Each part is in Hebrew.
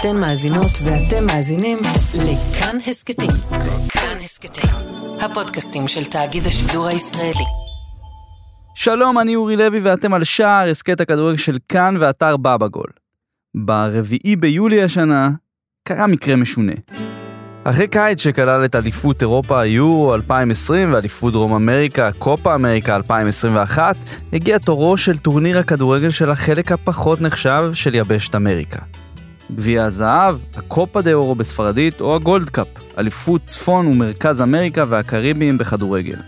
אתן מאזינות ואתם מאזינים לכאן הסכתים. כאן הסכתים, הפודקאסטים של תאגיד השידור הישראלי. שלום, אני אורי לוי ואתם על שער הסכת הכדורגל של כאן ואתר בבא גול. ברביעי ביולי השנה קרה מקרה משונה. אחרי קיץ שכלל את אליפות אירופה היורו 2020 ואליפות דרום אמריקה, קופה אמריקה 2021, הגיע תורו של טורניר הכדורגל של החלק הפחות נחשב של יבשת אמריקה. גביע הזהב, ה Copa de Oro בספרדית או ה Gold Cup, אליפות צפון ומרכז אמריקה והקריביים בכדורגל.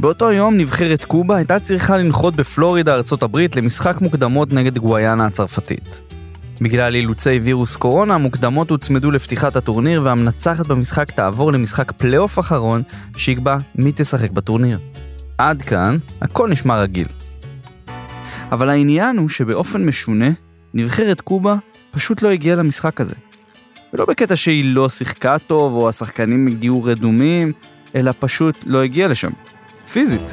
באותו יום נבחרת קובה הייתה צריכה לנחות בפלורידה, ארצות הברית, למשחק מוקדמות נגד גוויאנה הצרפתית. בגלל אילוצי וירוס קורונה, המוקדמות הוצמדו לפתיחת הטורניר והמנצחת במשחק תעבור למשחק פלייאוף אחרון שיקבע מי תשחק בטורניר. עד כאן, הכל נשמע רגיל. אבל העניין הוא שבאופן משונה, נבחרת קובה פשוט לא הגיעה למשחק הזה. ולא בקטע שהיא לא שיחקה טוב או השחקנים הגיעו רדומים, אלא פשוט לא הגיעה לשם. פיזית.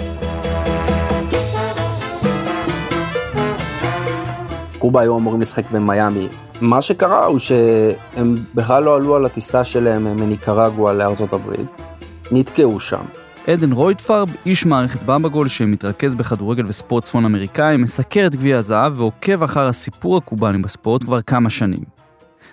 קובה היו אמורים לשחק במיאמי. מה שקרה הוא שהם בכלל לא עלו על הטיסה שלהם מניקרגואה לארצות הברית, נתקעו שם. עדן רויטפרב, איש מערכת במבגול שמתרכז בכדורגל וספורט צפון אמריקאי, מסקר את גביע הזהב ועוקב אחר הסיפור הקובאני בספורט כבר כמה שנים.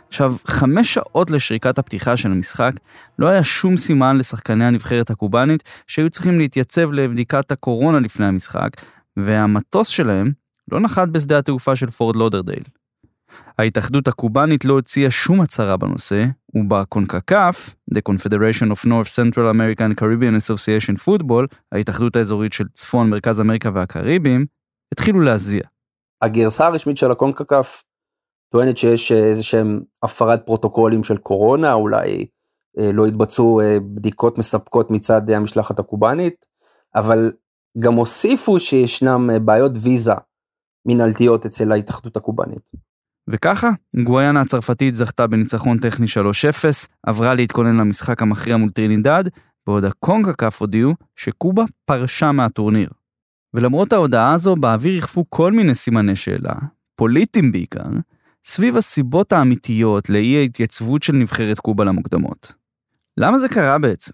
עכשיו, חמש שעות לשריקת הפתיחה של המשחק, לא היה שום סימן לשחקני הנבחרת הקובאנית שהיו צריכים להתייצב לבדיקת הקורונה לפני המשחק, והמטוס שלהם לא נחת בשדה התעופה של פורד לודרדייל. ההתאחדות הקובאנית לא הוציאה שום הצהרה בנושא, ובקונקקף, The Confederation of North Central American Caribbean Association Football, ההתאחדות האזורית של צפון, מרכז אמריקה והקריבים, התחילו להזיע. הגרסה הרשמית של הקונקקף טוענת שיש איזה שהם הפרת פרוטוקולים של קורונה, אולי אה, לא התבצעו אה, בדיקות מספקות מצד המשלחת הקובאנית, אבל גם הוסיפו שישנם אה, בעיות ויזה מנהלתיות אצל ההתאחדות הקובאנית. וככה, גוויאנה הצרפתית זכתה בניצחון טכני 3-0, עברה להתכונן למשחק המכריע מול טרינינדד, בעוד הקונקקף הודיעו שקובה פרשה מהטורניר. ולמרות ההודעה הזו, באוויר ריחפו כל מיני סימני שאלה, פוליטיים בעיקר, סביב הסיבות האמיתיות לאי ההתייצבות של נבחרת קובה למוקדמות. למה זה קרה בעצם?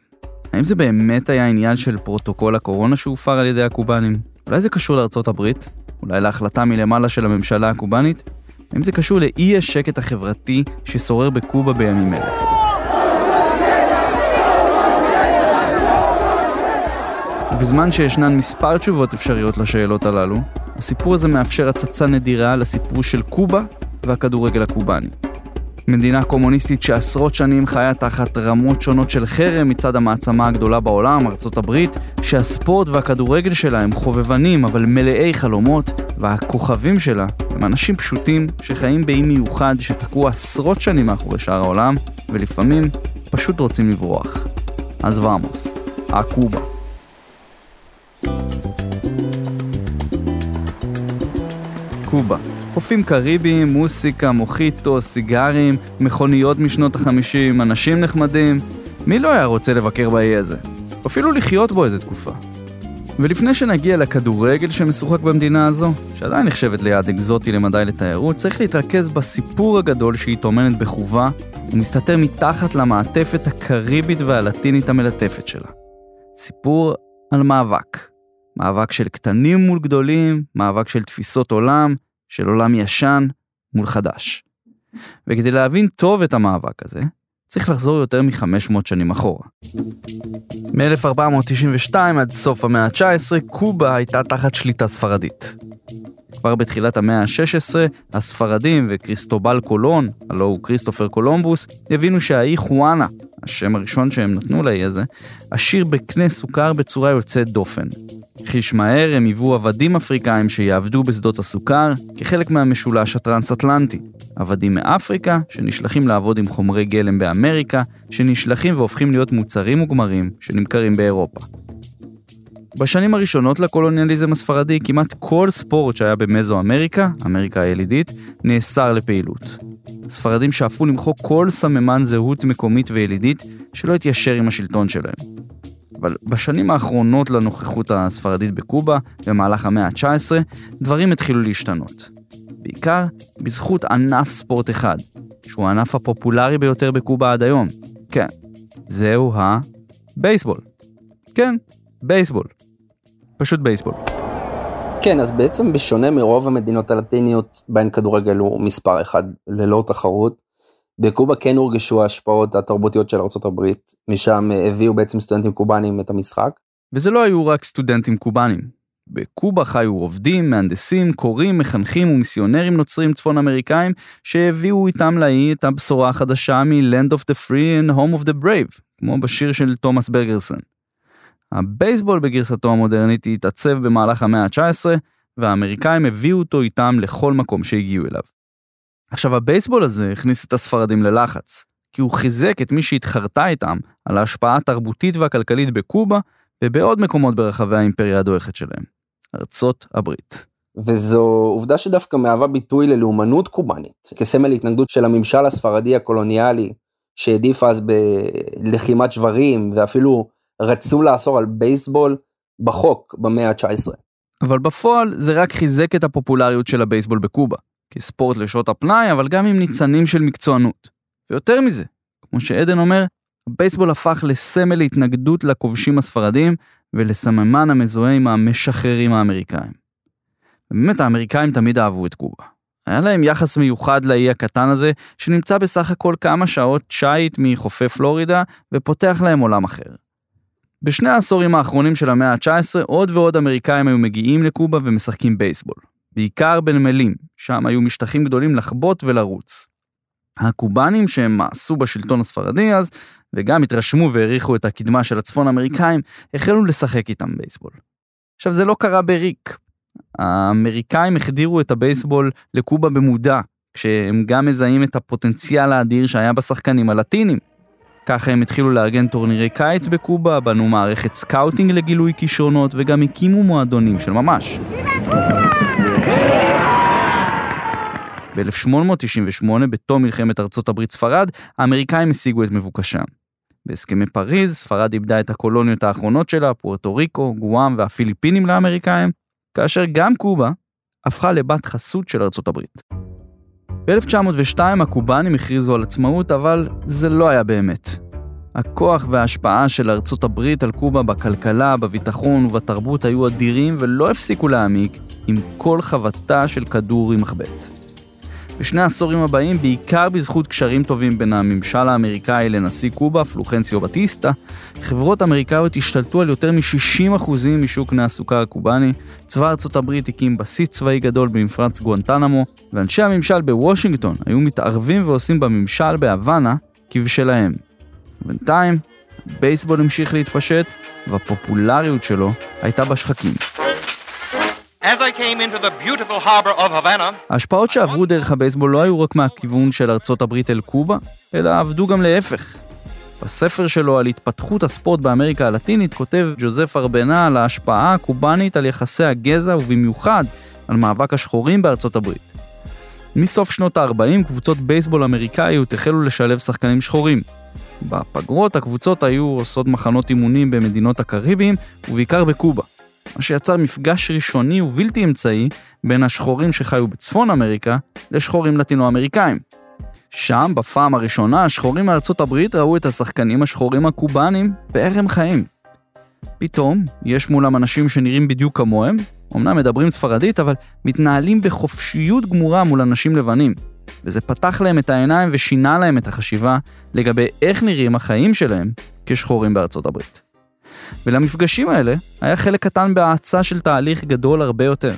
האם זה באמת היה עניין של פרוטוקול הקורונה שהופר על ידי הקובנים? אולי זה קשור לארצות הברית? אולי להחלטה מלמעלה של הממשלה הקובנית? האם זה קשור לאי השקט החברתי ששורר בקובה בימים אלה? ובזמן שישנן מספר תשובות אפשריות לשאלות הללו, הסיפור הזה מאפשר הצצה נדירה לסיפור של קובה והכדורגל הקובאני. מדינה קומוניסטית שעשרות שנים חיה תחת רמות שונות של חרם מצד המעצמה הגדולה בעולם, ארצות הברית, שהספורט והכדורגל שלה הם חובבנים אבל מלאי חלומות, והכוכבים שלה הם אנשים פשוטים שחיים באי מיוחד שתקעו עשרות שנים מאחורי שאר העולם, ולפעמים פשוט רוצים לברוח. אז ואמוס, הקובה. קובה חופים קריביים, מוסיקה, מוחיטו, סיגרים, מכוניות משנות החמישים, אנשים נחמדים. מי לא היה רוצה לבקר באי הזה? אפילו לחיות בו איזה תקופה. ולפני שנגיע לכדורגל שמשוחק במדינה הזו, שעדיין נחשבת ליעד אקזוטי למדי לתיירות, צריך להתרכז בסיפור הגדול שהיא טומנת בחובה ומסתתר מתחת למעטפת הקריבית והלטינית המלטפת שלה. סיפור על מאבק. מאבק של קטנים מול גדולים, מאבק של תפיסות עולם, של עולם ישן מול חדש. וכדי להבין טוב את המאבק הזה, צריך לחזור יותר מ-500 שנים אחורה. מ-1492 עד סוף המאה ה-19, קובה הייתה תחת שליטה ספרדית. כבר בתחילת המאה ה-16, הספרדים וכריסטובל קולון, הלוא הוא כריסטופר קולומבוס, הבינו שהאי חואנה, השם הראשון שהם נתנו לאי הזה, עשיר בקנה סוכר בצורה יוצאת דופן. חיש מהר הם הביאו עבדים אפריקאים שיעבדו בשדות הסוכר כחלק מהמשולש הטרנס-אטלנטי. עבדים מאפריקה שנשלחים לעבוד עם חומרי גלם באמריקה, שנשלחים והופכים להיות מוצרים מוגמרים שנמכרים באירופה. בשנים הראשונות לקולוניאליזם הספרדי, כמעט כל ספורט שהיה במזו אמריקה, אמריקה הילידית, נאסר לפעילות. הספרדים שאפו למחוק כל סממן זהות מקומית וילידית שלא התיישר עם השלטון שלהם. אבל בשנים האחרונות לנוכחות הספרדית בקובה, במהלך המאה ה-19, דברים התחילו להשתנות. בעיקר בזכות ענף ספורט אחד, שהוא הענף הפופולרי ביותר בקובה עד היום. כן, זהו הבייסבול. כן, בייסבול. פשוט בייסבול. כן, אז בעצם בשונה מרוב המדינות הלטיניות, בהן כדורגל הוא מספר אחד ללא תחרות, בקובה כן הורגשו ההשפעות התרבותיות של ארה"ב, משם הביאו בעצם סטודנטים קובאנים את המשחק. וזה לא היו רק סטודנטים קובאנים. בקובה חיו עובדים, מהנדסים, קוראים, מחנכים ומיסיונרים נוצרים צפון אמריקאים שהביאו איתם לאי את הבשורה החדשה מ-Land of the Free and Home of the Brave, כמו בשיר של תומאס ברגרסון. הבייסבול בגרסתו המודרנית התעצב במהלך המאה ה-19, והאמריקאים הביאו אותו איתם לכל מקום שהגיעו אליו. עכשיו, הבייסבול הזה הכניס את הספרדים ללחץ, כי הוא חיזק את מי שהתחרתה איתם על ההשפעה התרבותית והכלכלית בקובה ובעוד מקומות ברחבי האימפריה הדועכת שלהם, ארצות הברית. וזו עובדה שדווקא מהווה ביטוי ללאומנות קובאנית, כסמל התנגדות של הממשל הספרדי הקולוניאלי, שהעדיף אז בלחימת שברים, ואפילו רצו לאסור על בייסבול בחוק במאה ה-19. אבל בפועל זה רק חיזק את הפופולריות של הבייסבול בקובה, כספורט לשעות הפנאי, אבל גם עם ניצנים של מקצוענות. ויותר מזה, כמו שעדן אומר, הבייסבול הפך לסמל התנגדות לכובשים הספרדים ולסממן המזוהה עם המשחררים האמריקאים. באמת האמריקאים תמיד אהבו את קובה. היה להם יחס מיוחד לאי הקטן הזה, שנמצא בסך הכל כמה שעות שיט מחופי פלורידה, ופותח להם עולם אחר. בשני העשורים האחרונים של המאה ה-19, עוד ועוד אמריקאים היו מגיעים לקובה ומשחקים בייסבול. בעיקר בנמלים, שם היו משטחים גדולים לחבוט ולרוץ. הקובנים שמאסו בשלטון הספרדי אז, וגם התרשמו והעריכו את הקדמה של הצפון אמריקאים, החלו לשחק איתם בייסבול. עכשיו זה לא קרה בריק. האמריקאים החדירו את הבייסבול לקובה במודע, כשהם גם מזהים את הפוטנציאל האדיר שהיה בשחקנים הלטינים. ככה הם התחילו לארגן טורנירי קיץ בקובה, בנו מערכת scouting לגילוי כישרונות וגם הקימו מועדונים של ממש. ב-1898, בתום מלחמת ארצות הברית ספרד, האמריקאים השיגו את מבוקשם. בהסכמי פריז, ספרד איבדה את הקולוניות האחרונות שלה, פוארטו ריקו, גואם והפיליפינים לאמריקאים, כאשר גם קובה הפכה לבת חסות של ארצות הברית. ב-1902 הקובנים הכריזו על עצמאות, אבל זה לא היה באמת. הכוח וההשפעה של ארצות הברית על קובה בכלכלה, בביטחון ובתרבות היו אדירים ולא הפסיקו להעמיק עם כל חבטה של כדור עם מחבט. בשני העשורים הבאים, בעיקר בזכות קשרים טובים בין הממשל האמריקאי לנשיא קובה, פלוחנציו בטיסטה, חברות אמריקאיות השתלטו על יותר מ-60% משוק בני הסוכר הקובאני, צבא ארצות הברית הקים בסיס צבאי גדול במפרץ גואנטנמו, ואנשי הממשל בוושינגטון היו מתערבים ועושים בממשל בהוואנה כבשלהם. בינתיים, בייסבול המשיך להתפשט, והפופולריות שלו הייתה בשחקים. ההשפעות שעברו דרך הבייסבול לא היו רק מהכיוון של ארצות הברית אל קובה, אלא עבדו גם להפך. בספר שלו על התפתחות הספורט באמריקה הלטינית כותב ג'וזף ארבנה על ההשפעה הקובאנית על יחסי הגזע ובמיוחד על מאבק השחורים בארצות הברית. מסוף שנות ה-40 קבוצות בייסבול אמריקאיות החלו לשלב שחקנים שחורים. בפגרות הקבוצות היו עושות מחנות אימונים במדינות הקריביים ובעיקר בקובה. מה שיצר מפגש ראשוני ובלתי אמצעי בין השחורים שחיו בצפון אמריקה לשחורים לטינו-אמריקאים. שם, בפעם הראשונה, השחורים מארצות הברית ראו את השחקנים השחורים הקובאנים ואיך הם חיים. פתאום, יש מולם אנשים שנראים בדיוק כמוהם, אמנם מדברים ספרדית, אבל מתנהלים בחופשיות גמורה מול אנשים לבנים. וזה פתח להם את העיניים ושינה להם את החשיבה לגבי איך נראים החיים שלהם כשחורים בארצות הברית. ולמפגשים האלה היה חלק קטן בהאצה של תהליך גדול הרבה יותר.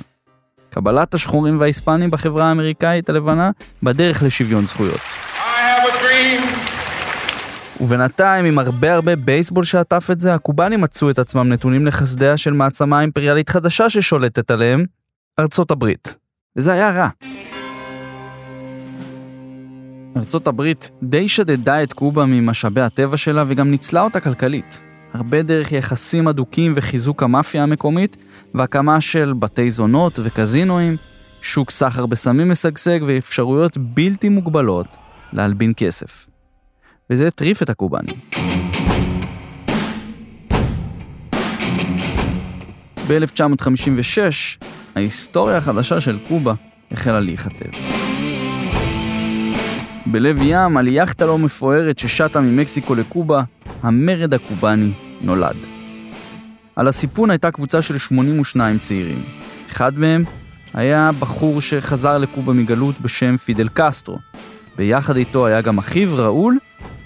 קבלת השחורים וההיספנים בחברה האמריקאית הלבנה בדרך לשוויון זכויות. ובינתיים, עם הרבה הרבה בייסבול שעטף את זה, הקובנים מצאו את עצמם נתונים לחסדיה של מעצמה אימפריאלית חדשה ששולטת עליהם, ארצות הברית. וזה היה רע. ארצות הברית די שדדה את קובה ממשאבי הטבע שלה וגם ניצלה אותה כלכלית. הרבה דרך יחסים הדוקים וחיזוק המאפיה המקומית, והקמה של בתי זונות וקזינואים, שוק סחר בסמים משגשג ואפשרויות בלתי מוגבלות להלבין כסף. וזה הטריף את הקובנים. ב-1956, ההיסטוריה החדשה של קובה החלה להיכתב. בלב ים, על יאכטה לא מפוארת ששטה ממקסיקו לקובה, המרד הקובאני נולד. על הסיפון הייתה קבוצה של 82 צעירים. אחד מהם היה בחור שחזר לקובה מגלות בשם פידל קסטרו. ביחד איתו היה גם אחיו ראול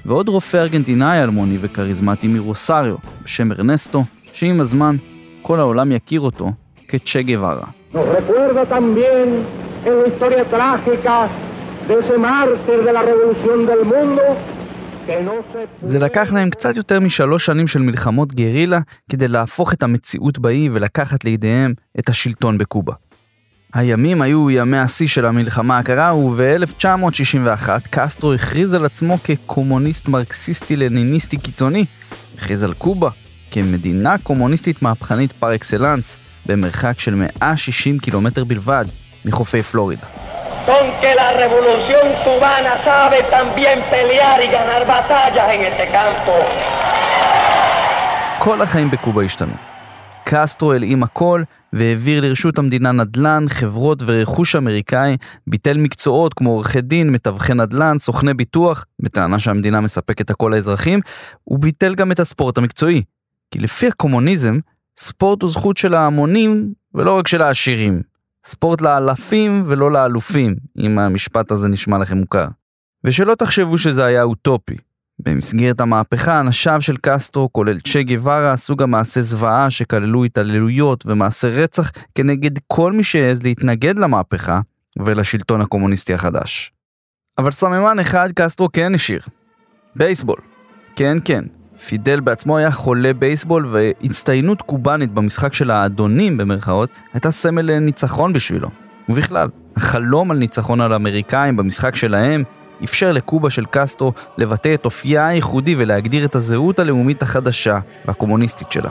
ועוד רופא ארגנטינאי אלמוני וכריזמטי מרוסריו בשם ארנסטו, שעם הזמן כל העולם יכיר אותו כצ'ה גווארה. זה לקח להם קצת יותר משלוש שנים של מלחמות גרילה כדי להפוך את המציאות באי ולקחת לידיהם את השלטון בקובה. הימים היו ימי השיא של המלחמה הקרה, וב-1961 קסטרו הכריז על עצמו כקומוניסט מרקסיסטי לניניסטי קיצוני, הכריז על קובה כמדינה קומוניסטית מהפכנית פר אקסלנס, במרחק של 160 קילומטר בלבד מחופי פלורידה. כל החיים בקובה השתנו. קסטרו הלאים הכל והעביר לרשות המדינה נדל"ן, חברות ורכוש אמריקאי, ביטל מקצועות כמו עורכי דין, מתווכי נדל"ן, סוכני ביטוח, בטענה שהמדינה מספקת הכל לאזרחים, הוא ביטל גם את הספורט המקצועי. כי לפי הקומוניזם, ספורט הוא זכות של ההמונים ולא רק של העשירים. ספורט לאלפים ולא לאלופים, אם המשפט הזה נשמע לכם מוכר. ושלא תחשבו שזה היה אוטופי. במסגרת המהפכה, אנשיו של קסטרו, כולל צ'ה גווארה, עשו גם מעשי זוועה שכללו התעללויות ומעשי רצח כנגד כל מי שהעז להתנגד למהפכה ולשלטון הקומוניסטי החדש. אבל סממן אחד קסטרו כן השאיר. בייסבול. כן, כן. פידל בעצמו היה חולה בייסבול והצטיינות קובאנית במשחק של האדונים במרכאות הייתה סמל לניצחון בשבילו. ובכלל, החלום על ניצחון על האמריקאים במשחק שלהם אפשר לקובה של קסטרו לבטא את אופייה הייחודי ולהגדיר את הזהות הלאומית החדשה והקומוניסטית שלה.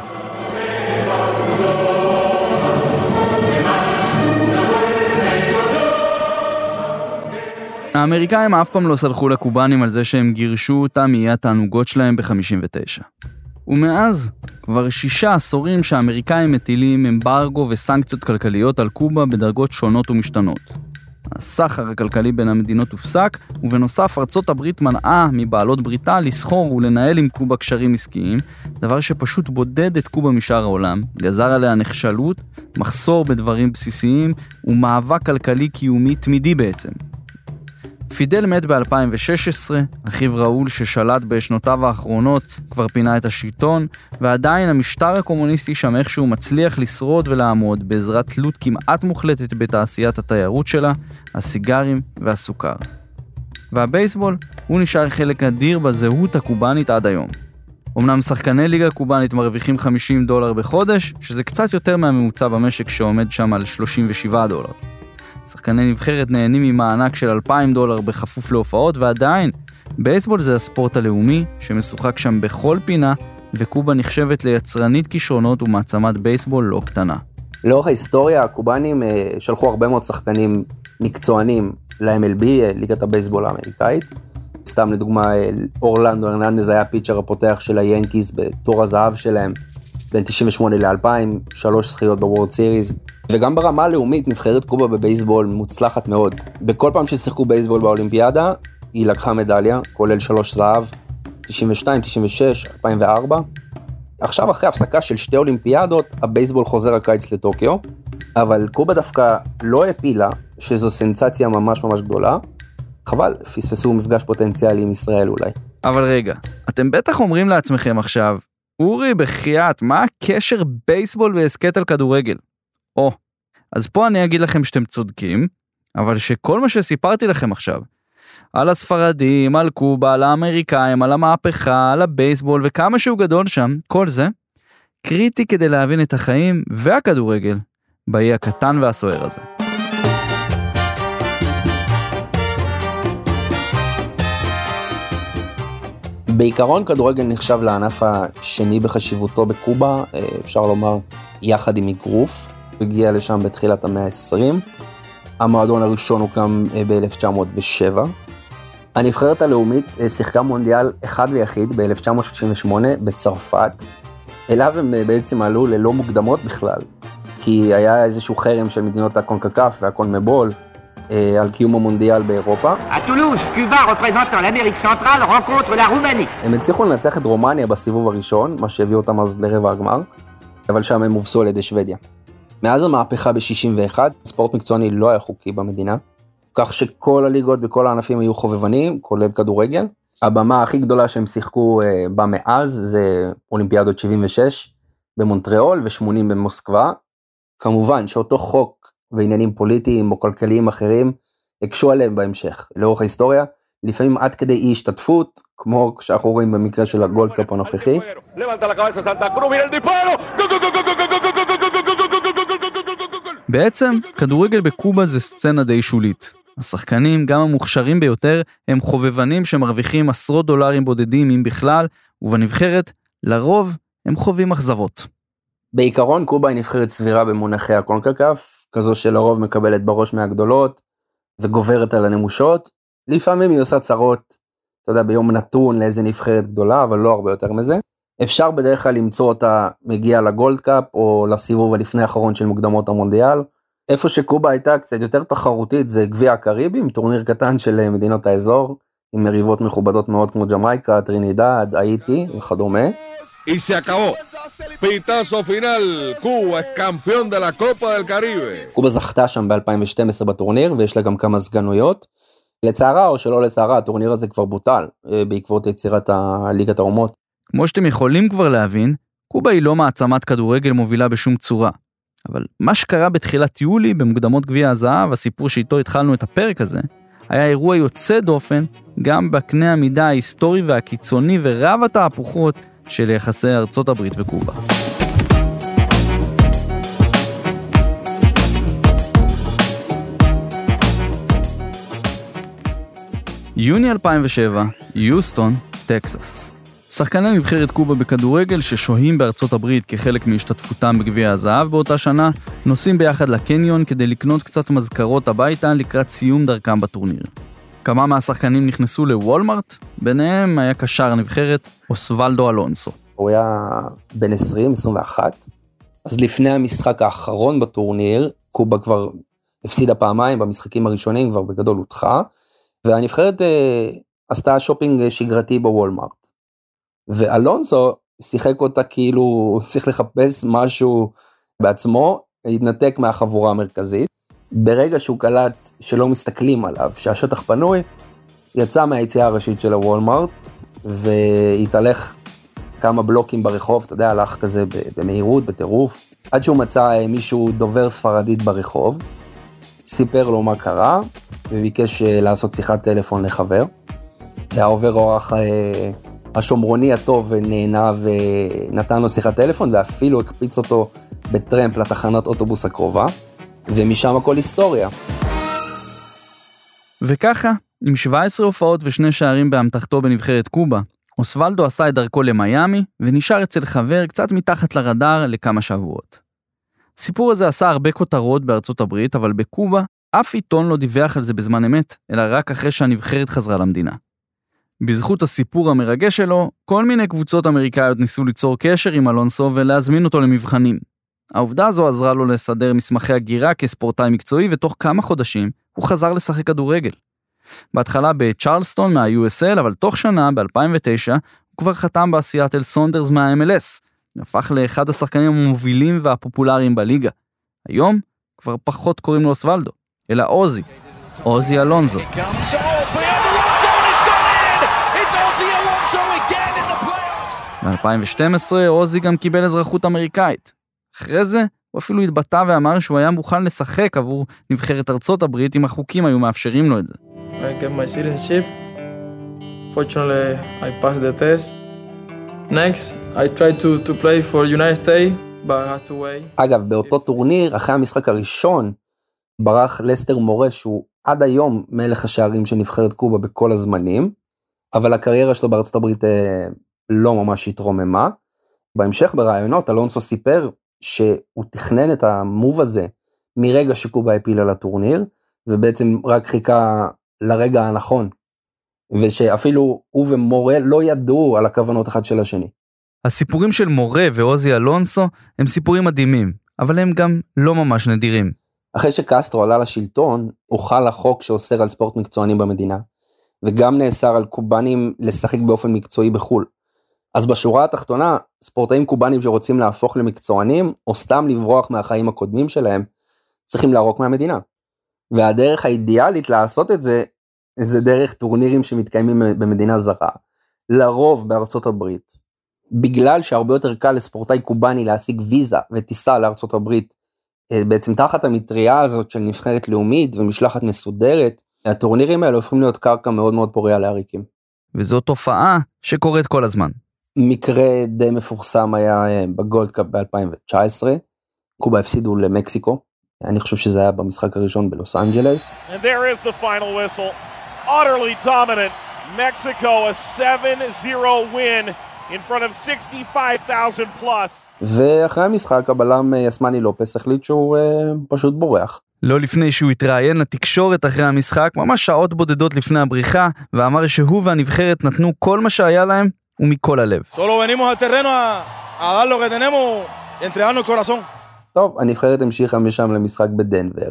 האמריקאים אף פעם לא סלחו לקובנים על זה שהם גירשו אותם מאי התענוגות שלהם ב-59. ומאז, כבר שישה עשורים שהאמריקאים מטילים אמברגו וסנקציות כלכליות על קובה בדרגות שונות ומשתנות. הסחר הכלכלי בין המדינות הופסק, ובנוסף ארצות הברית מנעה מבעלות בריתה לסחור ולנהל עם קובה קשרים עסקיים, דבר שפשוט בודד את קובה משאר העולם, גזר עליה נחשלות, מחסור בדברים בסיסיים ומאבק כלכלי קיומי תמידי בעצם. פידל מת ב-2016, אחיו ראול ששלט בשנותיו האחרונות כבר פינה את השלטון, ועדיין המשטר הקומוניסטי שם איכשהו מצליח לשרוד ולעמוד בעזרת תלות כמעט מוחלטת בתעשיית התיירות שלה, הסיגרים והסוכר. והבייסבול, הוא נשאר חלק אדיר בזהות הקובאנית עד היום. אמנם שחקני ליגה קובאנית מרוויחים 50 דולר בחודש, שזה קצת יותר מהממוצע במשק שעומד שם על 37 דולר. שחקני נבחרת נהנים ממענק של 2,000 דולר בכפוף להופעות, ועדיין, בייסבול זה הספורט הלאומי, שמשוחק שם בכל פינה, וקובה נחשבת ליצרנית כישרונות ומעצמת בייסבול לא קטנה. לאורך ההיסטוריה הקובנים אה, שלחו הרבה מאוד שחקנים מקצוענים ל-MLB, אה, ליגת הבייסבול האמריקאית. סתם לדוגמה, אה, אורלנדו ארננדז היה הפיצ'ר הפותח של היאנקיז בתור הזהב שלהם בין 98 ל-2000, שלוש זכיות בוורד סיריס, וגם ברמה הלאומית נבחרת קובה בבייסבול מוצלחת מאוד. בכל פעם ששיחקו בייסבול באולימפיאדה, היא לקחה מדליה, כולל שלוש זהב, 92, 96, 2004. עכשיו אחרי הפסקה של שתי אולימפיאדות, הבייסבול חוזר הקיץ לטוקיו, אבל קובה דווקא לא הפילה, שזו סנסציה ממש ממש גדולה. חבל, פספסו מפגש פוטנציאלי עם ישראל אולי. אבל רגע, אתם בטח אומרים לעצמכם עכשיו, אורי, בחייאת, מה הקשר בייסבול והסכת על כדורגל? או, אז פה אני אגיד לכם שאתם צודקים, אבל שכל מה שסיפרתי לכם עכשיו, על הספרדים, על קובה, על האמריקאים, על המהפכה, על הבייסבול וכמה שהוא גדול שם, כל זה, קריטי כדי להבין את החיים והכדורגל באי הקטן והסוער הזה. בעיקרון כדורגל נחשב לענף השני בחשיבותו בקובה, אה, אפשר לומר יחד עם אגרוף, הגיע לשם בתחילת המאה ה-20. המועדון הראשון הוקם אה, ב-1907. הנבחרת הלאומית אה, שיחקה מונדיאל אחד ויחיד ב-1938 בצרפת, אליו הם בעצם עלו ללא מוקדמות בכלל, כי היה איזשהו חרם של מדינות הקונקקף והקונמבול, אה, על קיום המונדיאל באירופה. הם הצליחו לנצח את רומניה בסיבוב הראשון, מה שהביא אותם אז לרבע הגמר, אבל שם הם הובסו על ידי שוודיה. מאז המהפכה ב-61, ספורט מקצועני לא היה חוקי במדינה, כך שכל הליגות בכל הענפים היו חובבנים, כולל כדורגל. הבמה הכי גדולה שהם שיחקו אה, בה מאז זה אולימפיאדות 76 במונטריאול ו-80 במוסקבה. כמובן שאותו חוק ועניינים פוליטיים או כלכליים אחרים הקשו עליהם בהמשך, לאורך ההיסטוריה, לפעמים עד כדי אי השתתפות, כמו שאנחנו רואים במקרה של הגולדקאפ הנוכחי. בעצם, כדורגל בקובה זה סצנה די שולית. השחקנים, גם המוכשרים ביותר, הם חובבנים שמרוויחים עשרות דולרים בודדים אם בכלל, ובנבחרת, לרוב, הם חווים אכזבות. בעיקרון קובה היא נבחרת סבירה במונחי הקונקקף, כזו שלרוב מקבלת בראש מהגדולות וגוברת על הנמושות. לפעמים היא עושה צרות, אתה יודע, ביום נתון לאיזה נבחרת גדולה, אבל לא הרבה יותר מזה. אפשר בדרך כלל למצוא אותה מגיעה ל Gold Cup או לסיבוב הלפני האחרון של מוקדמות המונדיאל. איפה שקובה הייתה קצת יותר תחרותית זה גביע הקריבים, טורניר קטן של מדינות האזור, עם יריבות מכובדות מאוד כמו ג'מייקה, טרינידד, האיטי וכדומה. Y se acabó. קובה זכתה שם ב-2012 בטורניר ויש לה גם כמה סגנויות. לצערה או שלא לצערה הטורניר הזה כבר בוטל אה, בעקבות יצירת ה- ליגת האומות. כמו שאתם יכולים כבר להבין, קובה היא לא מעצמת כדורגל מובילה בשום צורה. אבל מה שקרה בתחילת יולי במוקדמות גביע הזהב, הסיפור שאיתו התחלנו את הפרק הזה, היה אירוע יוצא דופן גם בקנה המידה ההיסטורי והקיצוני ורב התהפוכות של יחסי ארצות הברית וקובה. יוני 2007, יוסטון, טקסס. שחקני נבחרת קובה בכדורגל ששוהים בארצות הברית כחלק מהשתתפותם בגביע הזהב באותה שנה, נוסעים ביחד לקניון כדי לקנות קצת מזכרות הביתה לקראת סיום דרכם בטורניר. כמה מהשחקנים נכנסו לוולמארט, ביניהם היה קשר הנבחרת אוסוולדו אלונסו. הוא היה בן 20, 21. אז לפני המשחק האחרון בטורניר, קובה כבר הפסידה פעמיים במשחקים הראשונים, כבר בגדול הודחה, והנבחרת אה, עשתה שופינג שגרתי בוולמארט. ואלונסו שיחק אותה כאילו הוא צריך לחפש משהו בעצמו, התנתק מהחבורה המרכזית. ברגע שהוא קלט שלא מסתכלים עליו, שהשטח פנוי, יצא מהיציאה הראשית של הוולמארט והתהלך כמה בלוקים ברחוב, אתה יודע, הלך כזה במהירות, בטירוף, עד שהוא מצא אה, מישהו דובר ספרדית ברחוב, סיפר לו מה קרה, וביקש אה, לעשות שיחת טלפון לחבר. העובר אורח אה, השומרוני הטוב נהנה ונתן לו שיחת טלפון, ואפילו הקפיץ אותו בטרמפ לתחנת אוטובוס הקרובה, ומשם הכל היסטוריה. וככה, עם 17 הופעות ושני שערים באמתחתו בנבחרת קובה, אוסוולדו עשה את דרכו למיאמי, ונשאר אצל חבר קצת מתחת לרדאר לכמה שבועות. הסיפור הזה עשה הרבה כותרות בארצות הברית, אבל בקובה אף עיתון לא דיווח על זה בזמן אמת, אלא רק אחרי שהנבחרת חזרה למדינה. בזכות הסיפור המרגש שלו, כל מיני קבוצות אמריקאיות ניסו ליצור קשר עם אלונסו ולהזמין אותו למבחנים. העובדה הזו עזרה לו לסדר מסמכי הגירה כספורטאי מקצועי, ותוך כמה חודשים הוא חזר לשחק כדורגל. בהתחלה בצ'רלסטון מה-USL, אבל תוך שנה, ב-2009, הוא כבר חתם בסיאטל סונדרס מה-MLS. הפך לאחד השחקנים המובילים והפופולריים בליגה. היום כבר פחות קוראים לו אוסוולדו, אלא עוזי, עוזי אלונזו. ב-2012 עוזי גם קיבל אזרחות אמריקאית. אחרי זה, הוא אפילו התבטא ואמר שהוא היה מוכן לשחק עבור נבחרת ארצות הברית אם החוקים היו מאפשרים לו את זה. I get my citizenship. Fortunately, I passed the test. Next, I tried to, to play for United States, but I had to wait. אגב, באותו טורניר, אחרי המשחק הראשון, ברח לסטר מורה שהוא עד היום מלך השערים של נבחרת קובה בכל הזמנים, אבל הקריירה שלו בארצות הברית אה, לא ממש התרוממה. בהמשך בראיונות אלונסו סיפר שהוא תכנן את המוב הזה מרגע שקובה הפילה לטורניר, ובעצם רק חיכה לרגע הנכון, ושאפילו הוא ומורה לא ידעו על הכוונות אחד של השני. הסיפורים של מורה ועוזי אלונסו הם סיפורים מדהימים, אבל הם גם לא ממש נדירים. אחרי שקסטרו עלה לשלטון, הוחל החוק שאוסר על ספורט מקצוענים במדינה, וגם נאסר על קובנים לשחק באופן מקצועי בחו"ל. אז בשורה התחתונה, ספורטאים קובנים שרוצים להפוך למקצוענים, או סתם לברוח מהחיים הקודמים שלהם, צריכים לערוק מהמדינה. והדרך האידיאלית לעשות את זה, זה דרך טורנירים שמתקיימים במדינה זרה, לרוב בארצות הברית. בגלל שהרבה יותר קל לספורטאי קובני להשיג ויזה וטיסה לארצות הברית, אה, בעצם תחת המטריה הזאת של נבחרת לאומית ומשלחת מסודרת, הטורנירים האלה הופכים להיות קרקע מאוד מאוד פוריה לעריקים. וזו תופעה שקורית כל הזמן. מקרה די מפורסם היה אה, בגולדקאפ ב-2019, קובה הפסידו למקסיקו, אני חושב שזה היה במשחק הראשון בלוס אנג'לס. ואחרי המשחק הבלם אה, יסמני לופס החליט שהוא uh, פשוט בורח. לא לפני שהוא התראיין לתקשורת אחרי המשחק, ממש שעות בודדות לפני הבריחה, ואמר שהוא והנבחרת נתנו כל מה שהיה להם ומכל הלב. טוב, הנבחרת המשיכה משם למשחק בדנבר.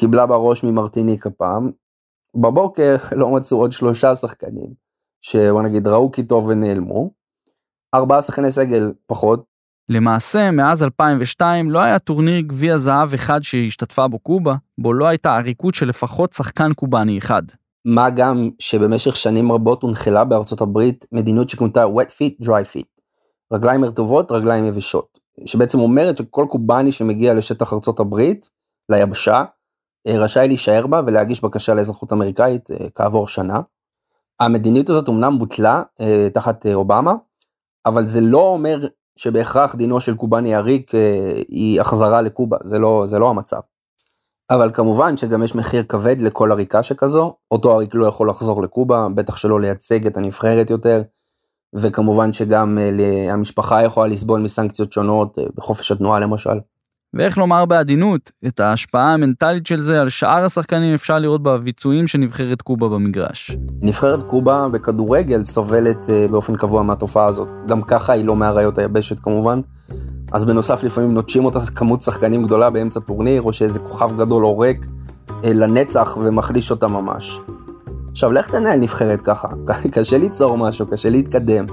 קיבלה בראש ממרטיניק הפעם. בבוקר לא מצאו עוד שלושה שחקנים, שבוא נגיד ראו כי טוב ונעלמו. ארבעה שחקני סגל פחות. למעשה, מאז 2002 לא היה טורניר גביע זהב אחד שהשתתפה בו קובה, בו לא הייתה עריקות של לפחות שחקן קובאני אחד. מה גם שבמשך שנים רבות הונחלה בארצות הברית מדיניות שכונתה wet feet, dry feet. רגליים רטובות, רגליים יבשות. שבעצם אומרת שכל קובאני שמגיע לשטח ארצות הברית, ליבשה, אה, רשאי להישאר בה ולהגיש בקשה לאזרחות אמריקאית אה, כעבור שנה. המדיניות הזאת אמנם בוטלה אה, תחת אובמה, אבל זה לא אומר שבהכרח דינו של קובאני עריק היא החזרה לקובה, זה לא, זה לא המצב. אבל כמובן שגם יש מחיר כבד לכל עריקה שכזו, אותו עריק לא יכול לחזור לקובה, בטח שלא לייצג את הנבחרת יותר, וכמובן שגם uh, המשפחה יכולה לסבול מסנקציות שונות, uh, בחופש התנועה למשל. ואיך לומר בעדינות, את ההשפעה המנטלית של זה על שאר השחקנים אפשר לראות בביצועים של נבחרת קובה במגרש. נבחרת קובה בכדורגל סובלת uh, באופן קבוע מהתופעה הזאת. גם ככה היא לא מאריות היבשת כמובן. אז בנוסף לפעמים נוטשים אותה כמות שחקנים גדולה באמצע טורניר, או שאיזה כוכב גדול עורק לנצח ומחליש אותה ממש. עכשיו לך תנהל נבחרת ככה, קשה ליצור משהו, קשה להתקדם.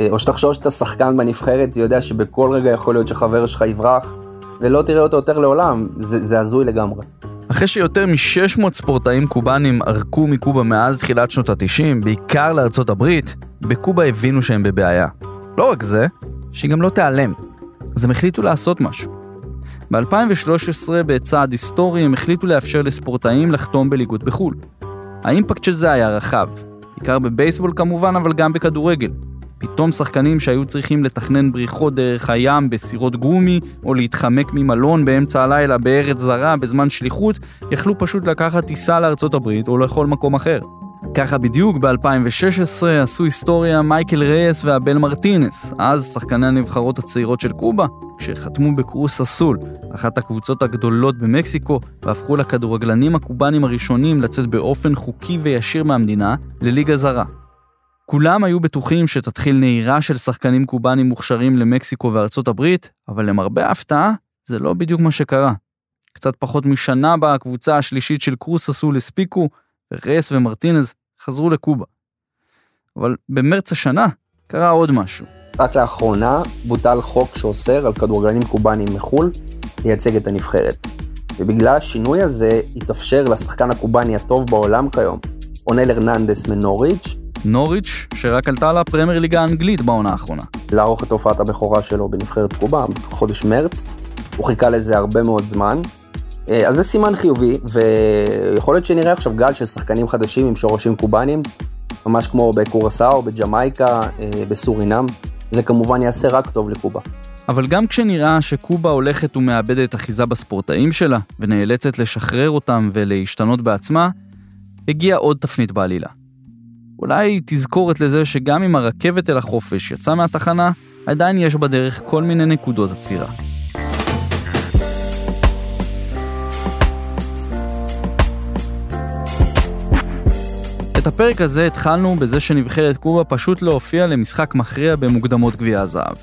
אה, או שתחשוב שאתה שחקן בנבחרת, יודע שבכל רגע יכול להיות שחבר שלך יברח, ולא תראה אותו יותר לעולם, זה, זה הזוי לגמרי. אחרי שיותר מ-600 ספורטאים קובנים ערקו מקובה מאז תחילת שנות ה-90, בעיקר לארצות הברית, בקובה הבינו שהם בבעיה. לא רק זה, שהיא גם לא תיעלם. אז הם החליטו לעשות משהו. ב-2013, בצעד היסטורי, הם החליטו לאפשר לספורטאים לחתום בליגות בחו"ל. האימפקט של זה היה רחב, בעיקר בבייסבול כמובן, אבל גם בכדורגל. פתאום שחקנים שהיו צריכים לתכנן בריחות דרך הים בסירות גומי, או להתחמק ממלון באמצע הלילה בארץ זרה בזמן שליחות, יכלו פשוט לקחת טיסה לארצות הברית או לכל מקום אחר. ככה בדיוק ב-2016 עשו היסטוריה מייקל רייס והבל מרטינס, אז שחקני הנבחרות הצעירות של קובה, כשחתמו בקרוס אסול, אחת הקבוצות הגדולות במקסיקו, והפכו לכדורגלנים הקובנים הראשונים לצאת באופן חוקי וישיר מהמדינה לליגה זרה. כולם היו בטוחים שתתחיל נהירה של שחקנים קובנים מוכשרים למקסיקו וארצות הברית, אבל למרבה ההפתעה, זה לא בדיוק מה שקרה. קצת פחות משנה בה הקבוצה השלישית של קרוס אסול הספיקו, ורייס ומרטינז חזרו לקובה. אבל במרץ השנה קרה עוד משהו. רק לאחרונה בוטל חוק שאוסר על כדורגלנים קובנים מחו"ל לייצג את הנבחרת. ובגלל השינוי הזה התאפשר לשחקן הקובני הטוב בעולם כיום, אונל הרננדס מנוריץ', נוריץ', שרק עלתה לפרמייר ליגה האנגלית בעונה האחרונה. לערוך את הופעת הבכורה שלו בנבחרת קובה בחודש מרץ. הוא חיכה לזה הרבה מאוד זמן, אז זה סימן חיובי, ויכול להיות שנראה עכשיו גל של שחקנים חדשים עם שורשים קובנים, ממש כמו בקורסאו, בג'מייקה, אה, בסורינם. זה כמובן יעשה רק טוב לקובה. אבל גם כשנראה שקובה הולכת ומאבדת אחיזה בספורטאים שלה, ונאלצת לשחרר אותם ולהשתנות בעצמה, הגיעה עוד תפנית בעלילה. אולי תזכורת לזה שגם אם הרכבת אל החופש יצאה מהתחנה, עדיין יש בדרך כל מיני נקודות עצירה. את הפרק הזה התחלנו בזה שנבחרת קובה פשוט לא הופיעה למשחק מכריע במוקדמות גביע הזהב.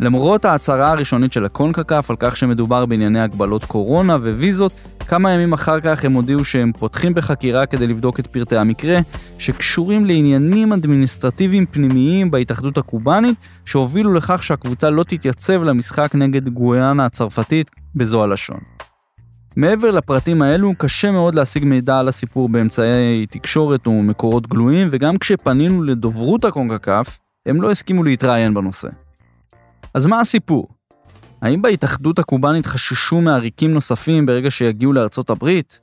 למרות ההצהרה הראשונית של הקונקקף על כך שמדובר בענייני הגבלות קורונה וויזות, כמה ימים אחר כך הם הודיעו שהם פותחים בחקירה כדי לבדוק את פרטי המקרה, שקשורים לעניינים אדמיניסטרטיביים פנימיים בהתאחדות הקובאנית, שהובילו לכך שהקבוצה לא תתייצב למשחק נגד גויאנה הצרפתית בזו הלשון. מעבר לפרטים האלו, קשה מאוד להשיג מידע על הסיפור באמצעי תקשורת ומקורות גלויים, וגם כשפנינו לדוברות הקונקקף, הם לא הסכימו להתראיין בנושא. אז מה הסיפור? האם בהתאחדות הקובאנית חששו מעריקים נוספים ברגע שיגיעו לארצות הברית?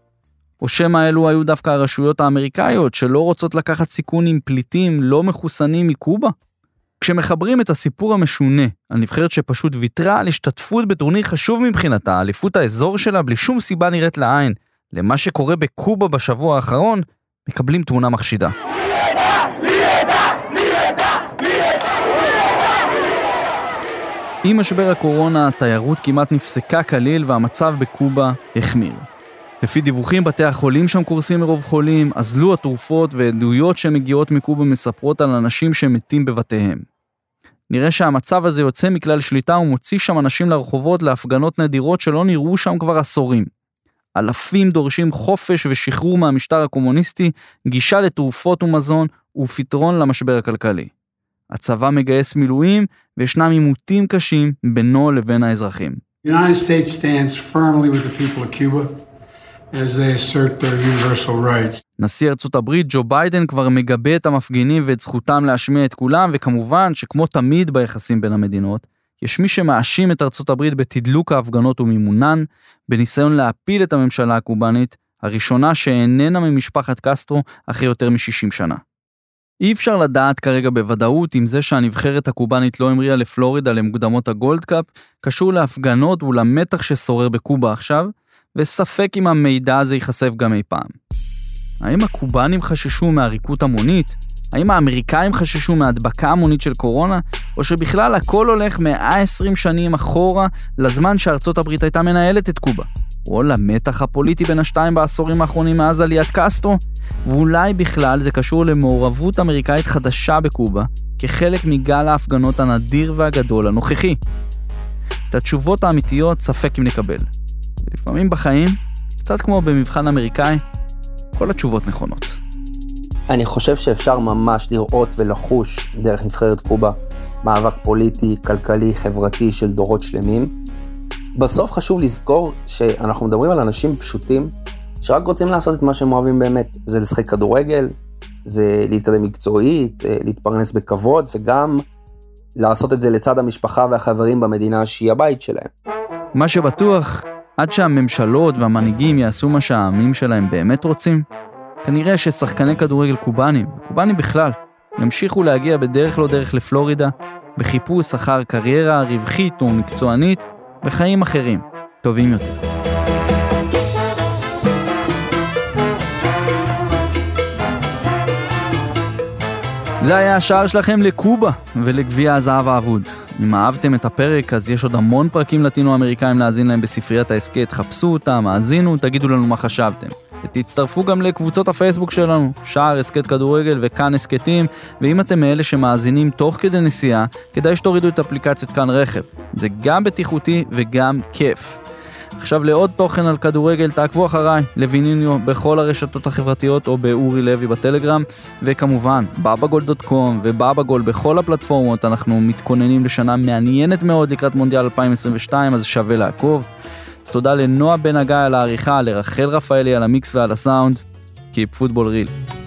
או שמא אלו היו דווקא הרשויות האמריקאיות שלא רוצות לקחת סיכון עם פליטים לא מחוסנים מקובה? כשמחברים את הסיפור המשונה על נבחרת שפשוט ויתרה על השתתפות בטורניר חשוב מבחינתה, אליפות האזור שלה בלי שום סיבה נראית לעין, למה שקורה בקובה בשבוע האחרון, מקבלים תמונה מחשידה. עם משבר הקורונה, התיירות כמעט נפסקה כליל והמצב בקובה החמיר. לפי דיווחים, בתי החולים שם קורסים מרוב חולים, אזלו התרופות ועדויות שמגיעות מקובה מספרות על אנשים שמתים בבתיהם. נראה שהמצב הזה יוצא מכלל שליטה ומוציא שם אנשים לרחובות להפגנות נדירות שלא נראו שם כבר עשורים. אלפים דורשים חופש ושחרור מהמשטר הקומוניסטי, גישה לתרופות ומזון ופתרון למשבר הכלכלי. הצבא מגייס מילואים וישנם עימותים קשים בינו לבין האזרחים. United States stands firmly with the people of Cuba. נשיא ארצות הברית ג'ו ביידן כבר מגבה את המפגינים ואת זכותם להשמיע את כולם, וכמובן שכמו תמיד ביחסים בין המדינות, יש מי שמאשים את ארצות הברית בתדלוק ההפגנות ומימונן, בניסיון להפיל את הממשלה הקובאנית, הראשונה שאיננה ממשפחת קסטרו אחרי יותר מ-60 שנה. אי אפשר לדעת כרגע בוודאות אם זה שהנבחרת הקובאנית לא המריאה לפלורידה למוקדמות הגולדקאפ, קשור להפגנות ולמתח ששורר בקובה עכשיו, וספק אם המידע הזה ייחשף גם אי פעם. האם הקובנים חששו מעריקות המונית? האם האמריקאים חששו מהדבקה המונית של קורונה? או שבכלל הכל הולך 120 שנים אחורה לזמן שארצות הברית הייתה מנהלת את קובה? או למתח הפוליטי בין השתיים בעשורים האחרונים מאז עליית קסטרו? ואולי בכלל זה קשור למעורבות אמריקאית חדשה בקובה, כחלק מגל ההפגנות הנדיר והגדול הנוכחי. את התשובות האמיתיות ספק אם נקבל. ולפעמים בחיים, קצת כמו במבחן אמריקאי, כל התשובות נכונות. אני חושב שאפשר ממש לראות ולחוש דרך נבחרת קובה מאבק פוליטי, כלכלי, חברתי של דורות שלמים. בסוף חשוב לזכור שאנחנו מדברים על אנשים פשוטים שרק רוצים לעשות את מה שהם אוהבים באמת. זה לשחק כדורגל, זה להתקדם מקצועית, אה, להתפרנס בכבוד וגם לעשות את זה לצד המשפחה והחברים במדינה שהיא הבית שלהם. מה שבטוח עד שהממשלות והמנהיגים יעשו מה שהעמים שלהם באמת רוצים, כנראה ששחקני כדורגל קובאנים, קובאנים בכלל, ימשיכו להגיע בדרך לא דרך לפלורידה, בחיפוש אחר קריירה רווחית ומקצוענית, וחיים אחרים, טובים יותר. זה היה השער שלכם לקובה ולגביע הזהב האבוד. אם אהבתם את הפרק, אז יש עוד המון פרקים לטינו-אמריקאים להאזין להם בספריית ההסכת, חפשו אותם, האזינו, תגידו לנו מה חשבתם. ותצטרפו גם לקבוצות הפייסבוק שלנו, שער הסכת כדורגל וכאן הסכתים, ואם אתם מאלה שמאזינים תוך כדי נסיעה, כדאי שתורידו את אפליקציית כאן רכב. זה גם בטיחותי וגם כיף. עכשיו לעוד תוכן על כדורגל, תעקבו אחריי, לויניניו, בכל הרשתות החברתיות או באורי לוי בטלגרם, וכמובן, בבגול.קום ובבגול בכל הפלטפורמות, אנחנו מתכוננים לשנה מעניינת מאוד לקראת מונדיאל 2022, אז שווה לעקוב. אז תודה לנועה בן הגיא על העריכה, לרחל רפאלי על המיקס ועל הסאונד, Keep football real.